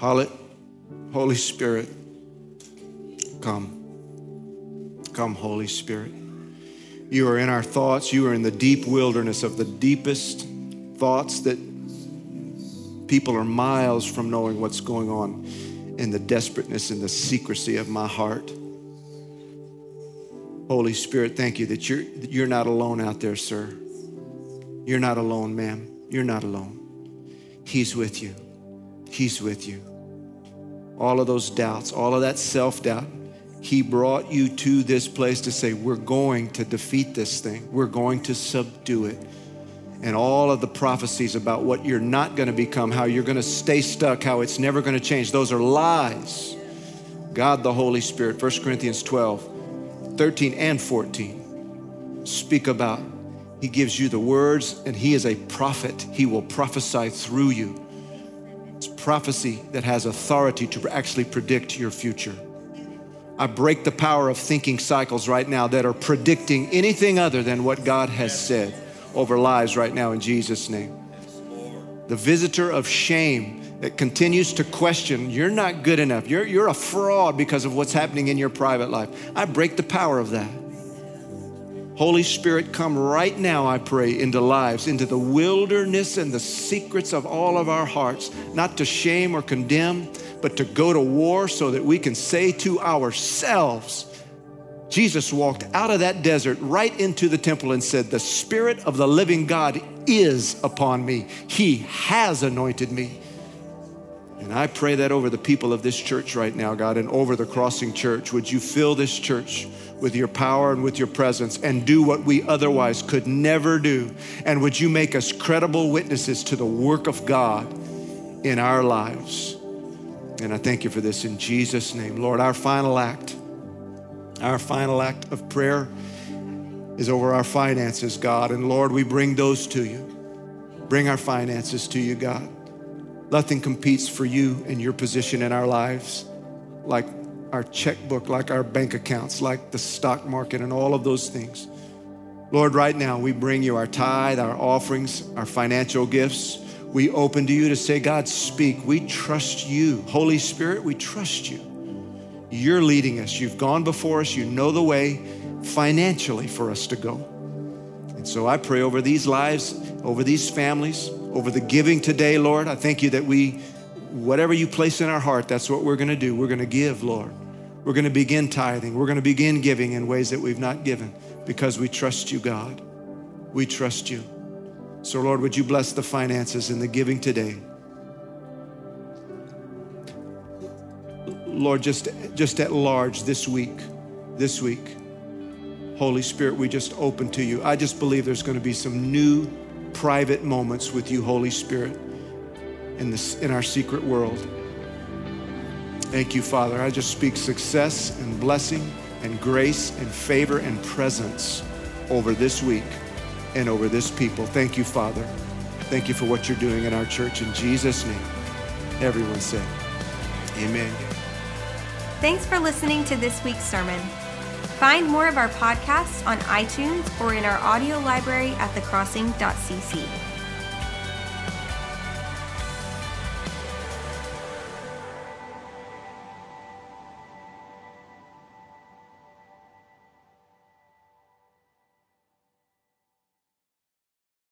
Holy Spirit, come. Come, Holy Spirit. You are in our thoughts. You are in the deep wilderness of the deepest thoughts that people are miles from knowing what's going on in the desperateness and the secrecy of my heart. Holy Spirit, thank you that you're, you're not alone out there, sir. You're not alone, ma'am. You're not alone. He's with you. He's with you all of those doubts, all of that self doubt. He brought you to this place to say, We're going to defeat this thing, we're going to subdue it. And all of the prophecies about what you're not going to become, how you're going to stay stuck, how it's never going to change, those are lies. God the Holy Spirit, 1 Corinthians 12, 13 and 14, speak about. He gives you the words, and He is a prophet. He will prophesy through you. Prophecy that has authority to actually predict your future. I break the power of thinking cycles right now that are predicting anything other than what God has said over lives right now in Jesus' name. The visitor of shame that continues to question, you're not good enough, you're, you're a fraud because of what's happening in your private life. I break the power of that. Holy Spirit, come right now, I pray, into lives, into the wilderness and the secrets of all of our hearts, not to shame or condemn, but to go to war so that we can say to ourselves, Jesus walked out of that desert right into the temple and said, The Spirit of the living God is upon me. He has anointed me. And I pray that over the people of this church right now, God, and over the Crossing Church. Would you fill this church? With your power and with your presence and do what we otherwise could never do? And would you make us credible witnesses to the work of God in our lives? And I thank you for this in Jesus' name. Lord, our final act, our final act of prayer is over our finances, God. And Lord, we bring those to you. Bring our finances to you, God. Nothing competes for you and your position in our lives like our checkbook, like our bank accounts, like the stock market, and all of those things. Lord, right now we bring you our tithe, our offerings, our financial gifts. We open to you to say, God, speak. We trust you. Holy Spirit, we trust you. You're leading us. You've gone before us. You know the way financially for us to go. And so I pray over these lives, over these families, over the giving today, Lord. I thank you that we whatever you place in our heart, that's what we're going to do. We're going to give, Lord. We're going to begin tithing. We're going to begin giving in ways that we've not given because we trust you, God. We trust you. So, Lord, would you bless the finances and the giving today? Lord, just, just at large this week, this week, Holy Spirit, we just open to you. I just believe there's going to be some new private moments with you, Holy Spirit, in, this, in our secret world. Thank you, Father. I just speak success and blessing and grace and favor and presence over this week and over this people. Thank you, Father. Thank you for what you're doing in our church. In Jesus' name, everyone said, Amen. Thanks for listening to this week's sermon. Find more of our podcasts on iTunes or in our audio library at thecrossing.cc.